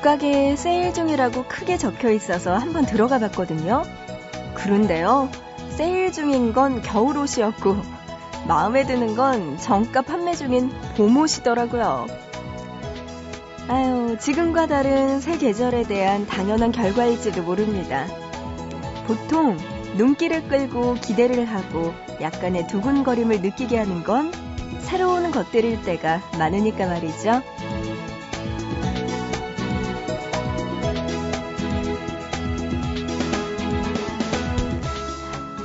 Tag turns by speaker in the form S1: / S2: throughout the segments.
S1: 옷가게에 세일 중이라고 크게 적혀 있어서 한번 들어가 봤거든요. 그런데요, 세일 중인 건 겨울 옷이었고, 마음에 드는 건 정가 판매 중인 봄 옷이더라고요. 아유, 지금과 다른 새 계절에 대한 당연한 결과일지도 모릅니다. 보통 눈길을 끌고 기대를 하고 약간의 두근거림을 느끼게 하는 건 새로운 것들일 때가 많으니까 말이죠.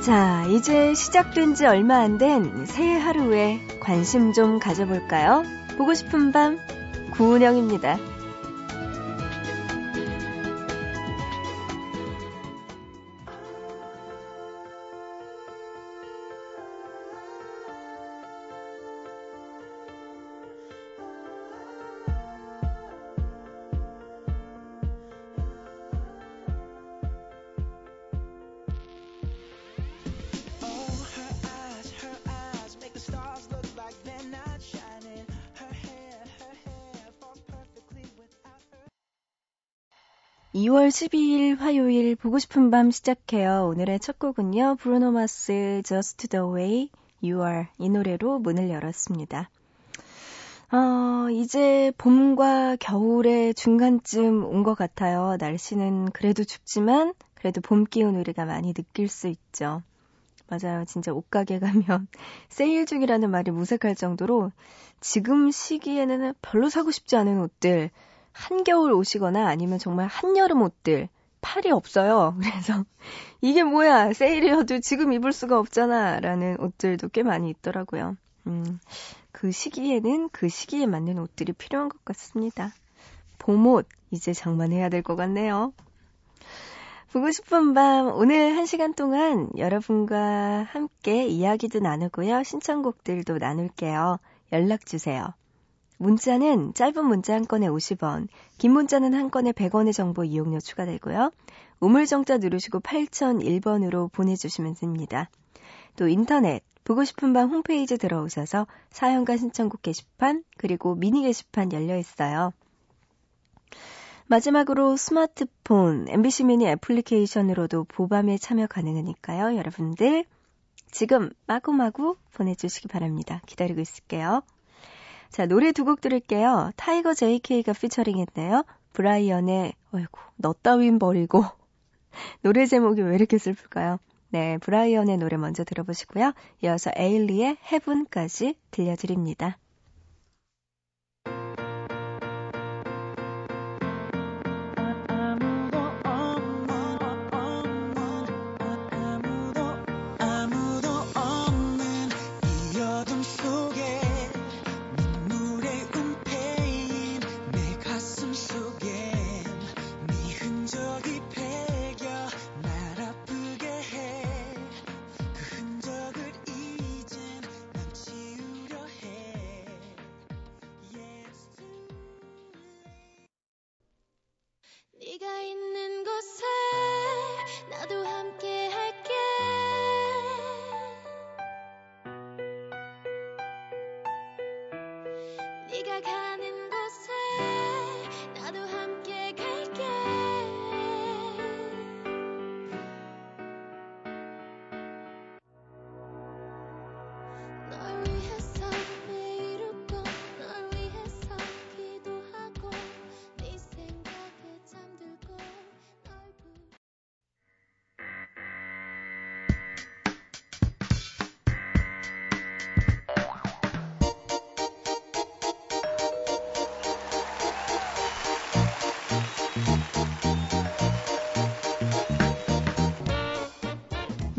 S1: 자, 이제 시작된 지 얼마 안 된 새해 하루에 관심 좀 가져볼까요? 보고 싶은 밤, 구은영입니다. 2월 12일 화요일 보고 싶은 밤 시작해요. 오늘의 첫 곡은요. 브루노 마스 Just the Way You Are 이 노래로 문을 열었습니다. 어, 이제 봄과 겨울의 중간쯤 온 것 같아요. 날씨는 그래도 춥지만 그래도 봄 기운 우리가 많이 느낄 수 있죠. 맞아요. 진짜 옷가게 가면 세일 중이라는 말이 무색할 정도로 지금 시기에는 별로 사고 싶지 않은 옷들 한겨울 옷이거나 아니면 정말 한여름 옷들 팔이 없어요. 그래서 이게 뭐야 세일이어도 지금 입을 수가 없잖아 라는 옷들도 꽤 많이 있더라고요. 음, 그 시기에는 그 시기에 맞는 옷들이 필요한 것 같습니다. 봄옷 이제 장만해야 될 것 같네요. 보고 싶은 밤 오늘 한 시간 동안 여러분과 함께 이야기도 나누고요. 신청곡들도 나눌게요. 연락 주세요. 문자는 짧은 문자 한 건에 50원, 긴 문자는 한 건에 100원의 정보 이용료 추가되고요. 우물정자 누르시고 8001번으로 보내주시면 됩니다. 또 인터넷, 보고 싶은 밤 홈페이지 들어오셔서 사연과 신청곡 게시판, 그리고 미니 게시판 열려 있어요. 마지막으로 스마트폰, MBC 미니 애플리케이션으로도 보밤에 참여 가능하니까요. 여러분들 지금 마구마구 보내주시기 바랍니다. 기다리고 있을게요. 자, 노래 두 곡 들을게요. 타이거 JK가 피처링 했네요. 브라이언의, 어이구, 너 따윈 버리고. 노래 제목이 왜 이렇게 슬플까요? 네, 브라이언의 노래 먼저 들어보시고요. 이어서 에일리의 Heaven까지 들려드립니다.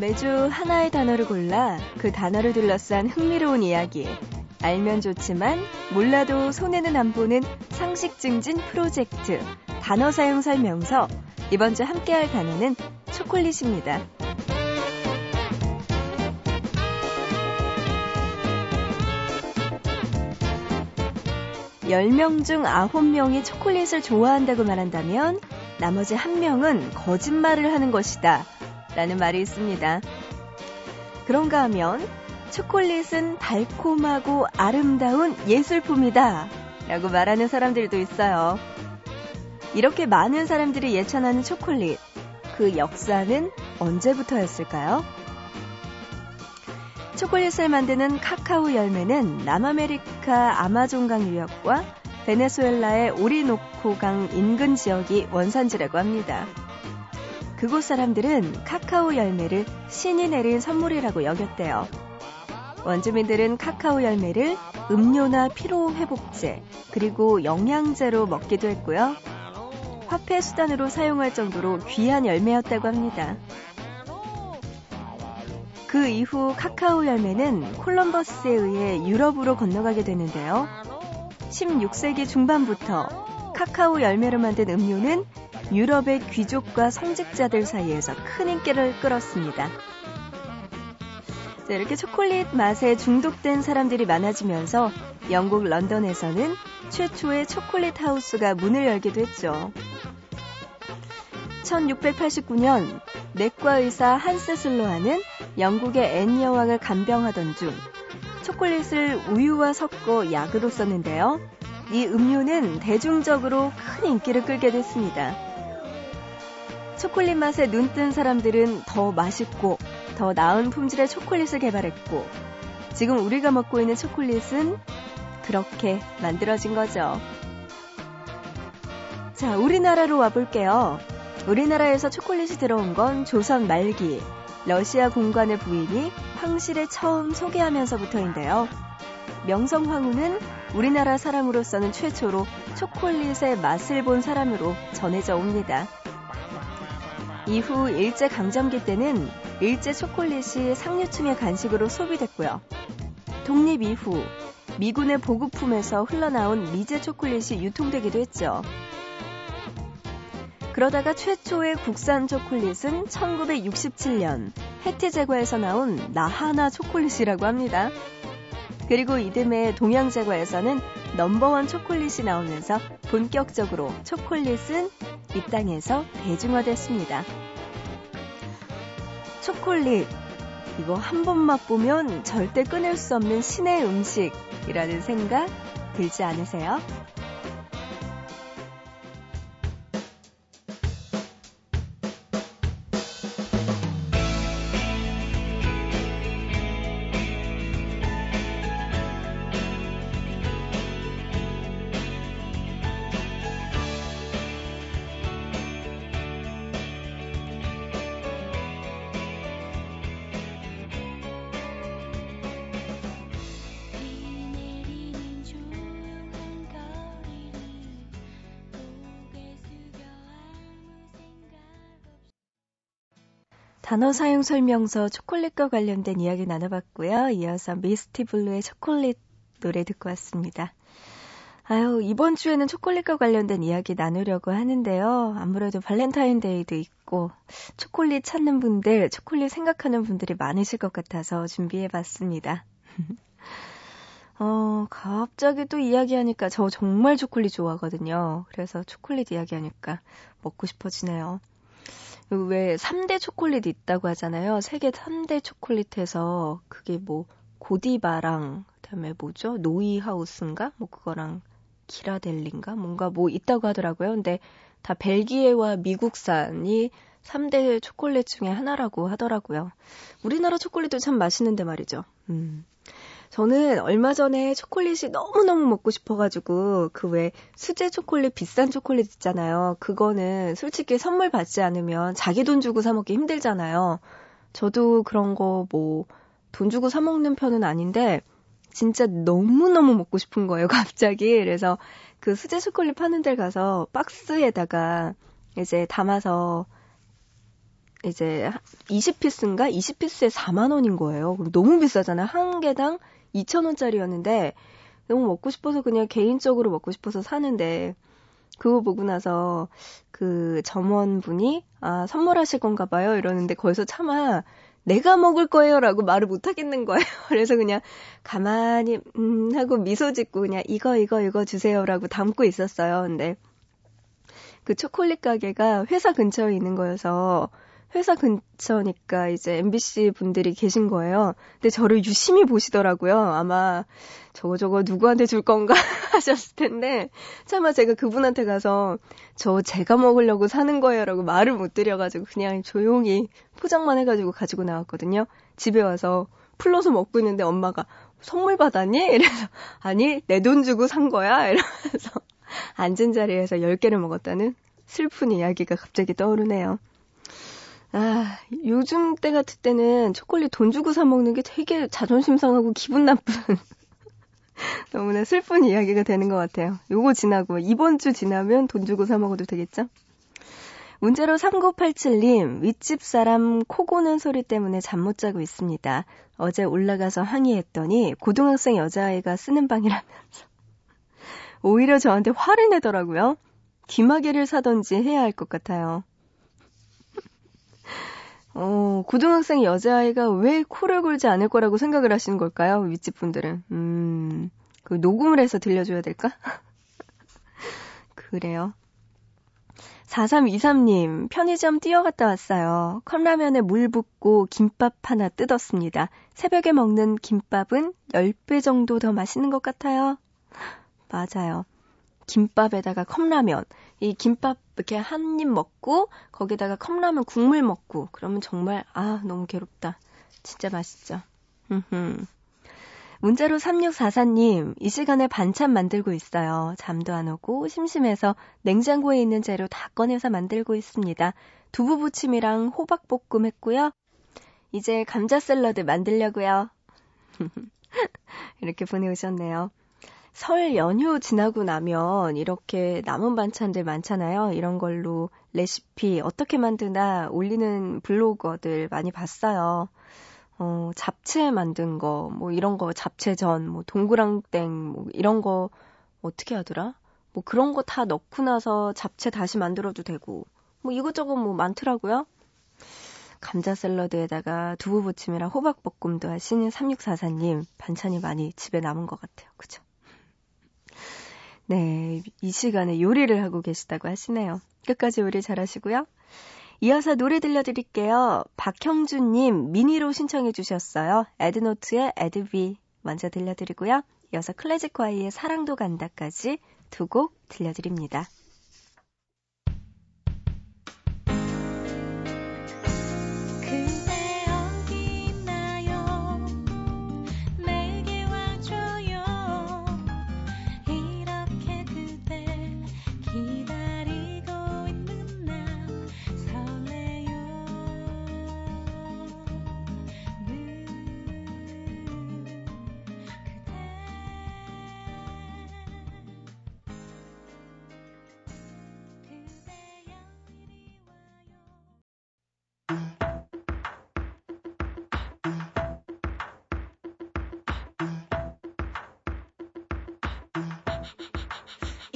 S1: 매주 하나의 단어를 골라 그 단어를 둘러싼 흥미로운 이야기. 알면 좋지만 몰라도 손해는 안 보는 상식 증진 프로젝트. 단어 사용 설명서. 이번 주 함께할 단어는 초콜릿입니다. 10명 중 9명이 초콜릿을 좋아한다고 말한다면 나머지 1명은 거짓말을 하는 것이다. 라는 말이 있습니다. 그런가 하면 초콜릿은 달콤하고 아름다운 예술품이다. 라고 말하는 사람들도 있어요. 이렇게 많은 사람들이 예찬하는 초콜릿. 그 역사는 언제부터였을까요? 초콜릿을 만드는 카카오 열매는 남아메리카 아마존강 유역과 베네수엘라의 오리노코강 인근 지역이 원산지라고 합니다. 그곳 사람들은 카카오 열매를 신이 내린 선물이라고 여겼대요. 원주민들은 카카오 열매를 음료나 피로 회복제, 그리고 영양제로 먹기도 했고요. 화폐 수단으로 사용할 정도로 귀한 열매였다고 합니다. 그 이후 카카오 열매는 콜럼버스에 의해 유럽으로 건너가게 되는데요. 16세기 중반부터 카카오 열매로 만든 음료는 유럽의 귀족과 성직자들 사이에서 큰 인기를 끌었습니다. 이렇게 초콜릿 맛에 중독된 사람들이 많아지면서 영국 런던에서는 최초의 초콜릿 하우스가 문을 열기도 했죠. 1689년 내과 의사 한스 슬론은 영국의 앤 여왕을 간병하던 중 초콜릿을 우유와 섞어 약으로 썼는데요. 이 음료는 대중적으로 큰 인기를 끌게 됐습니다. 초콜릿 맛에 눈 뜬 사람들은 더 맛있고 더 나은 품질의 초콜릿을 개발했고 지금 우리가 먹고 있는 초콜릿은 그렇게 만들어진 거죠. 자, 우리나라로 와볼게요. 우리나라에서 초콜릿이 들어온 건 조선 말기 러시아 공관의 부인이 황실에 처음 소개하면서부터인데요. 명성 황후는 우리나라 사람으로서는 최초로 초콜릿의 맛을 본 사람으로 전해져 옵니다. 이후 일제 강점기 때는 일제 초콜릿이 상류층의 간식으로 소비됐고요. 독립 이후 미군의 보급품에서 흘러나온 미제 초콜릿이 유통되기도 했죠. 그러다가 최초의 국산 초콜릿은 1967년 해티 제과에서 나온 나하나 초콜릿이라고 합니다. 그리고 이듬해 동양 제과에서는 넘버원 초콜릿이 나오면서 본격적으로 초콜릿은 이 땅에서 대중화됐습니다. 초콜릿, 이거 한 번 맛보면 절대 끊을 수 없는 신의 음식이라는 생각 들지 않으세요? 단어 사용 설명서 초콜릿과 관련된 이야기 나눠봤고요. 이어서 미스티 블루의 초콜릿 노래 듣고 왔습니다. 아유, 이번 주에는 초콜릿과 관련된 이야기 나누려고 하는데요. 아무래도 발렌타인데이도 있고, 초콜릿 찾는 분들, 초콜릿 생각하는 분들이 많으실 것 같아서 준비해 봤습니다. 어, 갑자기 또 이야기하니까 저 정말 초콜릿 좋아하거든요. 그래서 초콜릿 이야기하니까 먹고 싶어지네요. 왜 3대 초콜릿 있다고 하잖아요. 세계 3대 초콜릿에서 그게 뭐 고디바랑 그다음에 뭐죠? 노이하우스인가? 뭐 그거랑 기라델린가? 뭔가 뭐 있다고 하더라고요. 근데 다 벨기에와 미국산이 3대 초콜릿 중에 하나라고 하더라고요. 우리나라 초콜릿도 참 맛있는데 말이죠. 음. 저는 얼마 전에 초콜릿이 너무너무 먹고 싶어가지고 그 왜 수제 초콜릿 비싼 초콜릿 있잖아요. 그거는 솔직히 선물 받지 않으면 자기 돈 주고 사 먹기 힘들잖아요. 저도 그런 거 뭐 돈 주고 사 먹는 편은 아닌데 진짜 너무너무 먹고 싶은 거예요, 갑자기. 그래서 그 수제 초콜릿 파는 데 가서 박스에다가 이제 담아서 이제 20피스인가? 20피스에 4만 원인 거예요. 그럼 너무 비싸잖아요. 한 개당 2,000원짜리였는데 너무 먹고 싶어서 그냥 개인적으로 먹고 싶어서 사는데 그거 보고 나서 그 점원분이 아 선물하실 건가 봐요 이러는데 거기서 차마 내가 먹을 거예요라고 말을 못 하겠는 거예요. 그래서 그냥 가만히 음 하고 미소 짓고 그냥 이거 이거 이거 주세요라고 담고 있었어요. 근데 그 초콜릿 가게가 회사 근처에 있는 거여서 회사 근처니까 이제 MBC 분들이 계신 거예요. 근데 저를 유심히 보시더라고요. 아마 저거 저거 누구한테 줄 건가 하셨을 텐데 차마 제가 그분한테 가서 저 제가 먹으려고 사는 거예요라고 말을 못 드려가지고 그냥 조용히 포장만 해가지고 가지고 나왔거든요. 집에 와서 풀러서 먹고 있는데 엄마가 선물 받았니? 이래서 아니 내 돈 주고 산 거야 이러면서 앉은 자리에서 10개를 먹었다는 슬픈 이야기가 갑자기 떠오르네요. 아, 요즘 때 같을 때는 초콜릿 돈 주고 사 먹는 게 되게 자존심 상하고 기분 나쁜 너무나 슬픈 이야기가 되는 것 같아요. 요거 지나고 이번 주 지나면 돈 주고 사 먹어도 되겠죠? 문제로 3987님, 윗집 사람 코 고는 소리 때문에 잠 못 자고 있습니다. 어제 올라가서 항의했더니 고등학생 여자아이가 쓰는 방이라면서 오히려 저한테 화를 내더라고요. 귀마개를 사던지 해야 할 것 같아요. 어, 고등학생 여자아이가 왜 코를 골지 않을 거라고 생각을 하시는 걸까요? 윗집 분들은. 음, 그 녹음을 해서 들려줘야 될까? 그래요. 4323님, 편의점 뛰어갔다 왔어요. 컵라면에 물 붓고 김밥 하나 뜯었습니다. 새벽에 먹는 김밥은 10배 정도 더 맛있는 것 같아요. 맞아요. 김밥에다가 컵라면. 이 김밥 이렇게 한 입 먹고 거기다가 컵라면 국물 먹고 그러면 정말 아 너무 괴롭다. 진짜 맛있죠. 문자로 3644님, 이 시간에 반찬 만들고 있어요. 잠도 안 오고 심심해서 냉장고에 있는 재료 다 꺼내서 만들고 있습니다. 두부 부침이랑 호박볶음 했고요. 이제 감자 샐러드 만들려고요. 이렇게 보내오셨네요. 설 연휴 지나고 나면 이렇게 남은 반찬들 많잖아요. 이런 걸로 레시피 어떻게 만드나 올리는 블로거들 많이 봤어요. 어, 잡채 만든 거, 뭐 이런 거, 잡채전, 뭐 동그랑땡, 뭐 이런 거 어떻게 하더라? 뭐 그런 거 다 넣고 나서 잡채 다시 만들어도 되고, 뭐 이것저것 뭐 많더라고요. 감자 샐러드에다가 두부 부침이랑 호박 볶음도 하시는 3644님, 반찬이 많이 집에 남은 것 같아요. 그죠? 네, 이 시간에 요리를 하고 계시다고 하시네요. 끝까지 요리 잘하시고요. 이어서 노래 들려드릴게요. 박형준님 미니로 신청해 주셨어요. 에드노트의 에드비 먼저 들려드리고요. 이어서 클래식 과이의 사랑도 간다까지 두 곡 들려드립니다.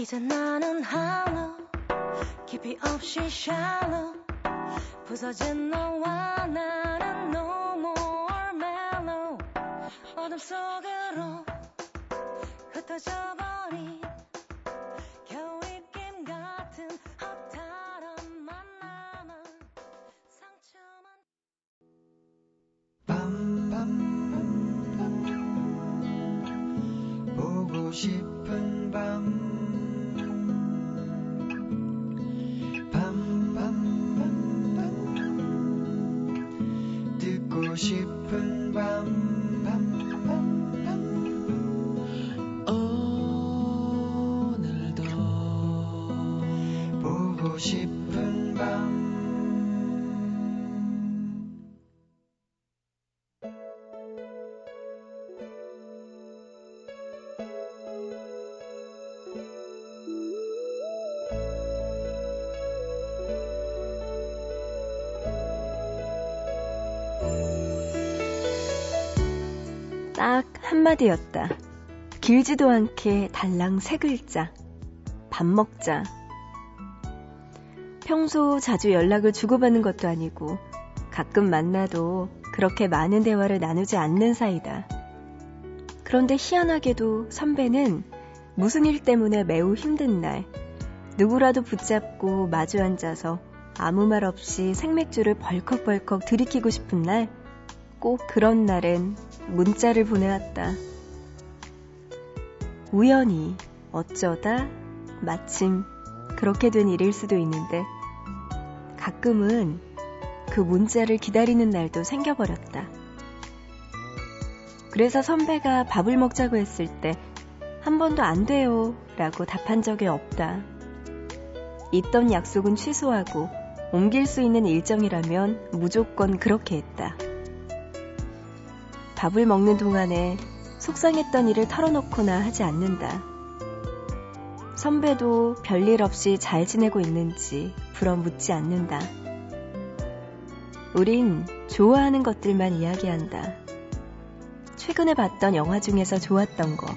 S1: 이제 나는 하루 깊이 없이 shallow 부서진 너와 나는 no more mellow. 어둠 속으로 흩어져 딱 한마디였다. 길지도 않게 달랑 세 글자. 밥 먹자. 평소 자주 연락을 주고받는 것도 아니고 가끔 만나도 그렇게 많은 대화를 나누지 않는 사이다. 그런데 희한하게도 선배는 무슨 일 때문에 매우 힘든 날 누구라도 붙잡고 마주 앉아서 아무 말 없이 생맥주를 벌컥벌컥 들이키고 싶은 날, 꼭 그런 날엔 문자를 보내왔다. 우연히, 어쩌다, 마침, 그렇게 된 일일 수도 있는데, 가끔은 그 문자를 기다리는 날도 생겨버렸다. 그래서 선배가 밥을 먹자고 했을 때, 한 번도 안 돼요. 라고 답한 적이 없다. 있던 약속은 취소하고 옮길 수 있는 일정이라면 무조건 그렇게 했다. 밥을 먹는 동안에 속상했던 일을 털어놓거나 하지 않는다. 선배도 별일 없이 잘 지내고 있는지 불어 묻지 않는다. 우린 좋아하는 것들만 이야기한다. 최근에 봤던 영화 중에서 좋았던 거,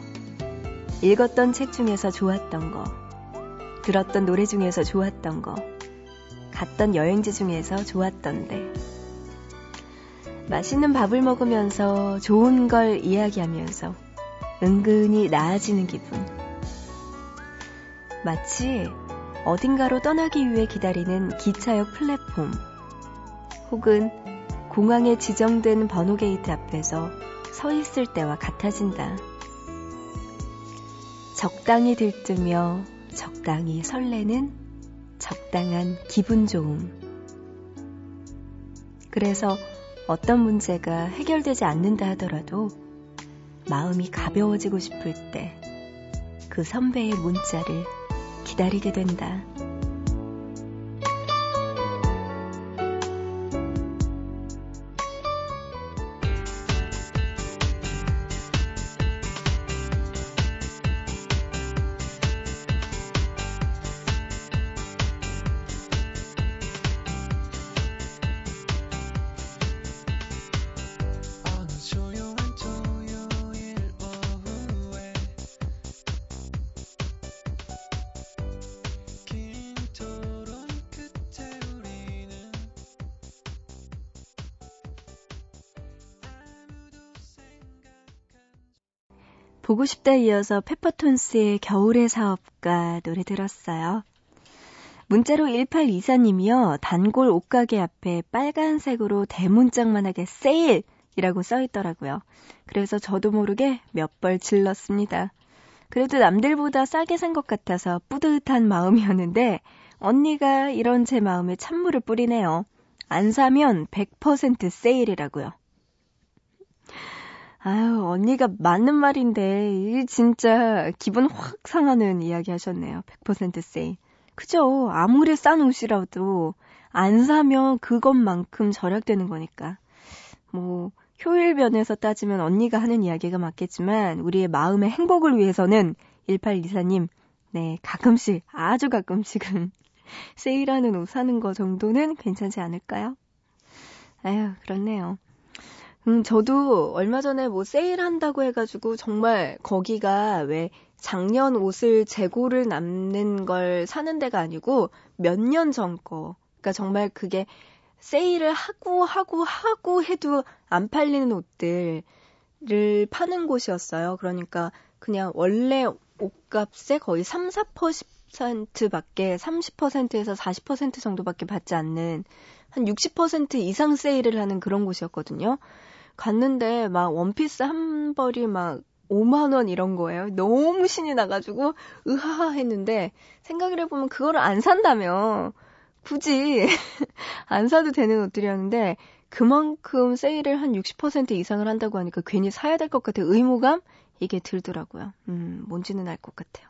S1: 읽었던 책 중에서 좋았던 거, 들었던 노래 중에서 좋았던 거, 갔던 여행지 중에서 좋았던 데. 맛있는 밥을 먹으면서 좋은 걸 이야기하면서 은근히 나아지는 기분. 마치 어딘가로 떠나기 위해 기다리는 기차역 플랫폼 혹은 공항에 지정된 번호 게이트 앞에서 서 있을 때와 같아진다. 적당히 들뜨며 적당히 설레는 적당한 기분 좋음. 그래서 어떤 문제가 해결되지 않는다 하더라도 마음이 가벼워지고 싶을 때 그 선배의 문자를 기다리게 된다. 보고 싶다 이어서 페퍼톤스의 겨울의 사업가 노래 들었어요. 문자로 1824님이요. 단골 옷가게 앞에 빨간색으로 대문짝만하게 세일 이라고 써 있더라고요. 그래서 저도 모르게 몇 벌 질렀습니다. 그래도 남들보다 싸게 산 것 같아서 뿌듯한 마음이었는데 언니가 이런 제 마음에 찬물을 뿌리네요. 안 사면 100% 세일이라고요. 아유, 언니가 맞는 말인데, 진짜 기분 확 상하는 이야기 하셨네요. 100% 세일. 그죠? 아무리 싼 옷이라도 안 사면 그것만큼 절약되는 거니까. 뭐, 효율 면에서 따지면 언니가 하는 이야기가 맞겠지만, 우리의 마음의 행복을 위해서는 1824님, 네, 가끔씩, 아주 가끔씩은 세일하는 옷 사는 거 정도는 괜찮지 않을까요? 아유, 그렇네요. 음, 저도 얼마 전에 뭐 세일한다고 해가지고 정말 거기가 왜 작년 옷을 재고를 남는 걸 사는 데가 아니고 몇 년 전 거. 그러니까 정말 그게 세일을 하고 하고 하고 해도 안 팔리는 옷들을 파는 곳이었어요. 그러니까 그냥 원래 옷값의 거의 3, 4%밖에 30%에서 40% 정도밖에 받지 않는 한 60% 이상 세일을 하는 그런 곳이었거든요. 갔는데 막 원피스 한 벌이 막 5만원 이런 거예요. 너무 신이 나가지고, 으하하 했는데, 생각을 해보면 그거를 안 산다며. 굳이 안 사도 되는 옷들이었는데, 그만큼 세일을 한 60% 이상을 한다고 하니까 괜히 사야 될 것 같아. 의무감? 이게 들더라고요. 음, 뭔지는 알 것 같아요.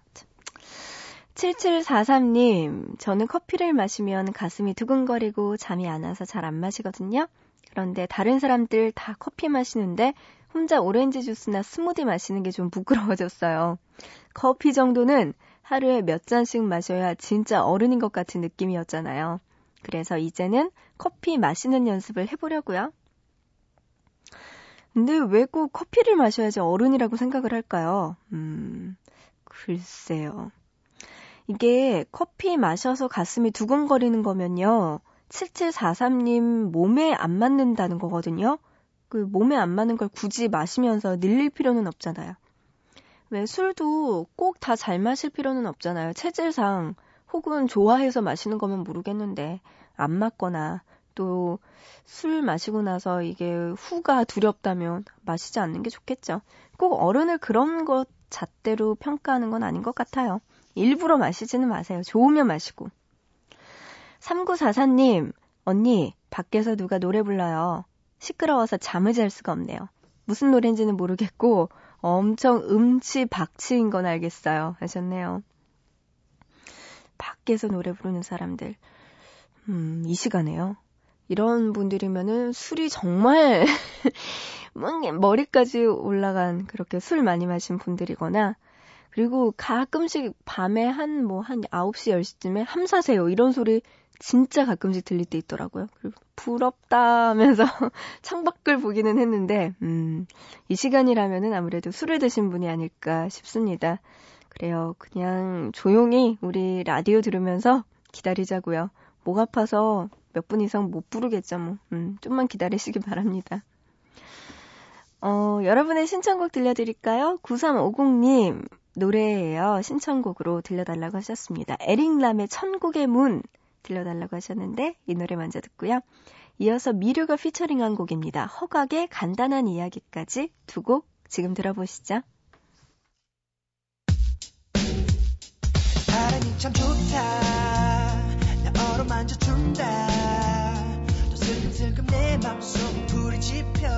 S1: 7743님, 저는 커피를 마시면 가슴이 두근거리고 잠이 안 와서 잘 안 마시거든요. 그런데 다른 사람들 다 커피 마시는데 혼자 오렌지 주스나 스무디 마시는 게 좀 부끄러워졌어요. 커피 정도는 하루에 몇 잔씩 마셔야 진짜 어른인 것 같은 느낌이었잖아요. 그래서 이제는 커피 마시는 연습을 해보려고요. 근데 왜 꼭 커피를 마셔야지 어른이라고 생각을 할까요? 음, 글쎄요. 이게 커피 마셔서 가슴이 두근거리는 거면요. 7743님 몸에 안 맞는다는 거거든요. 그 몸에 안 맞는 걸 굳이 마시면서 늘릴 필요는 없잖아요. 왜 술도 꼭 다 잘 마실 필요는 없잖아요. 체질상 혹은 좋아해서 마시는 거면 모르겠는데 안 맞거나 또 술 마시고 나서 이게 후가 두렵다면 마시지 않는 게 좋겠죠. 꼭 어른을 그런 것 잣대로 평가하는 건 아닌 것 같아요. 일부러 마시지는 마세요. 좋으면 마시고. 3944님, 언니, 밖에서 누가 노래 불러요. 시끄러워서 잠을 잘 수가 없네요. 무슨 노래인지는 모르겠고, 엄청 음치 박치인 건 알겠어요. 하셨네요. 밖에서 노래 부르는 사람들. 음, 이 시간에요. 이런 분들이면은 술이 정말 머리까지 올라간 그렇게 술 많이 마신 분들이거나 그리고 가끔씩 밤에 한 뭐한 뭐 9시 10시쯤에 함사세요 이런 소리 진짜 가끔씩 들릴 때 있더라고요. 부럽다 하면서 창밖을 보기는 했는데 음, 이 시간이라면은 아무래도 술을 드신 분이 아닐까 싶습니다. 그래요. 그냥 조용히 우리 라디오 들으면서 기다리자고요. 목 아파서 몇 분 이상 못 부르겠죠, 뭐. 음, 좀만 기다리시기 바랍니다. 어, 여러분의 신청곡 들려드릴까요? 9350님 노래예요. 신청곡으로 들려달라고 하셨습니다. 에릭 람의 천국의 문 들려달라고 하셨는데 이 노래 먼저 듣고요. 이어서 미류가 피처링한 곡입니다. 허각의 간단한 이야기까지 두 곡 지금 들어보시죠. 바람이 참 좋다 나 어루만져준다 또 슬금슬금 내 맘속 불이 지펴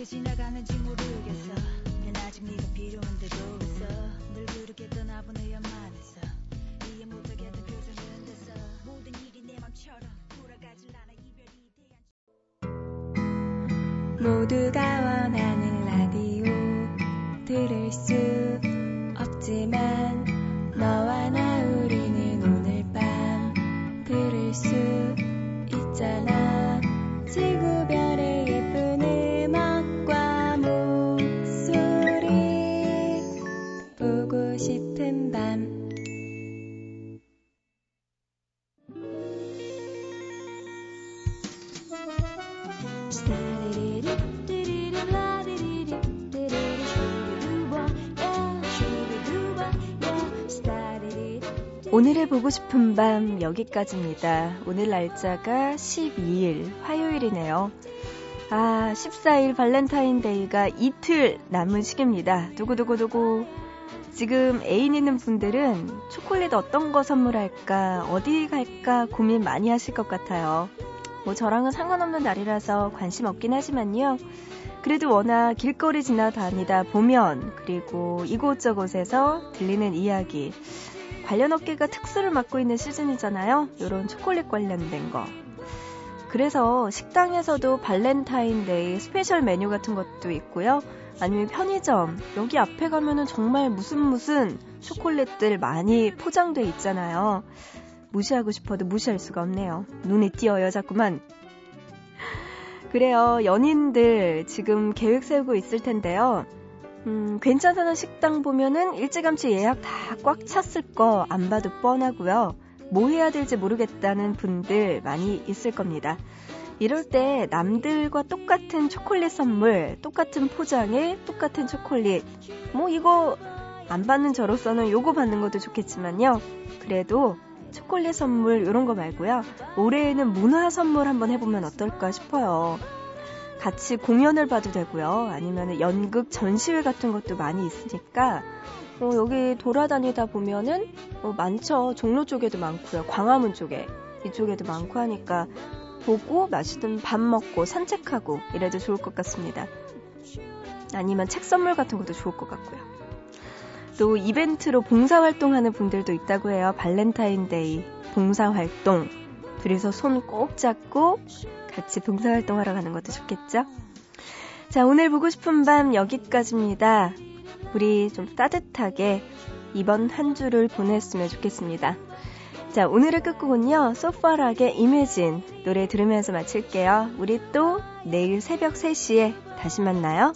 S1: 어떻게 지나가는지 모르겠어. 난 아직 네가 필요한데도 있어. 늘 그렇게 떠나보내 연만해서 이해 못하겠던 표정은 됐어. 모든 일이 내 맘처럼 돌아가질 않아. 이별이 대한 모두가 원하는 라디오 들을 수 보고 싶은 밤 여기까지입니다. 오늘 날짜가 12일 화요일이네요. 아, 14일 발렌타인데이가 이틀 남은 시기입니다. 두구두구두구. 지금 애인 있는 분들은 초콜릿 어떤 거 선물할까, 어디 갈까 고민 많이 하실 것 같아요. 뭐 저랑은 상관없는 날이라서 관심 없긴 하지만요. 그래도 워낙 길거리 지나다니다 보면, 그리고 이곳저곳에서 들리는 이야기, 관련 업계가 특수를 맞고 있는 시즌이잖아요. 이런 초콜릿 관련된 거. 그래서 식당에서도 발렌타인데이 스페셜 메뉴 같은 것도 있고요. 아니면 편의점, 여기 앞에 가면은 정말 무슨 무슨 초콜릿들 많이 포장돼 있잖아요. 무시하고 싶어도 무시할 수가 없네요. 눈에 띄어요, 자꾸만. 그래요, 연인들 지금 계획 세우고 있을 텐데요. 음, 괜찮다는 식당 보면은 일찌감치 예약 다 꽉 찼을 거 안 봐도 뻔하고요. 뭐 해야 될지 모르겠다는 분들 많이 있을 겁니다. 이럴 때 남들과 똑같은 초콜릿 선물, 똑같은 포장에 똑같은 초콜릿, 뭐 이거 안 받는 저로서는 요거 받는 것도 좋겠지만요. 그래도 초콜릿 선물 이런 거 말고요. 올해에는 문화 선물 한번 해보면 어떨까 싶어요. 같이 공연을 봐도 되고요. 아니면 연극 전시회 같은 것도 많이 있으니까 어, 여기 돌아다니다 보면은 어, 많죠. 종로 쪽에도 많고요. 광화문 쪽에 이쪽에도 많고 하니까 보고 맛있는 밥 먹고 산책하고 이래도 좋을 것 같습니다. 아니면 책 선물 같은 것도 좋을 것 같고요. 또 이벤트로 봉사활동하는 분들도 있다고 해요. 발렌타인데이 봉사활동. 둘이서 손 꼭 잡고 같이 봉사활동하러 가는 것도 좋겠죠? 자, 오늘 보고 싶은 밤 여기까지입니다. 우리 좀 따뜻하게 이번 한 주를 보냈으면 좋겠습니다. 자, 오늘의 끝곡은요, 소파락의 이매진 노래 들으면서 마칠게요. 우리 또 내일 새벽 3시에 다시 만나요.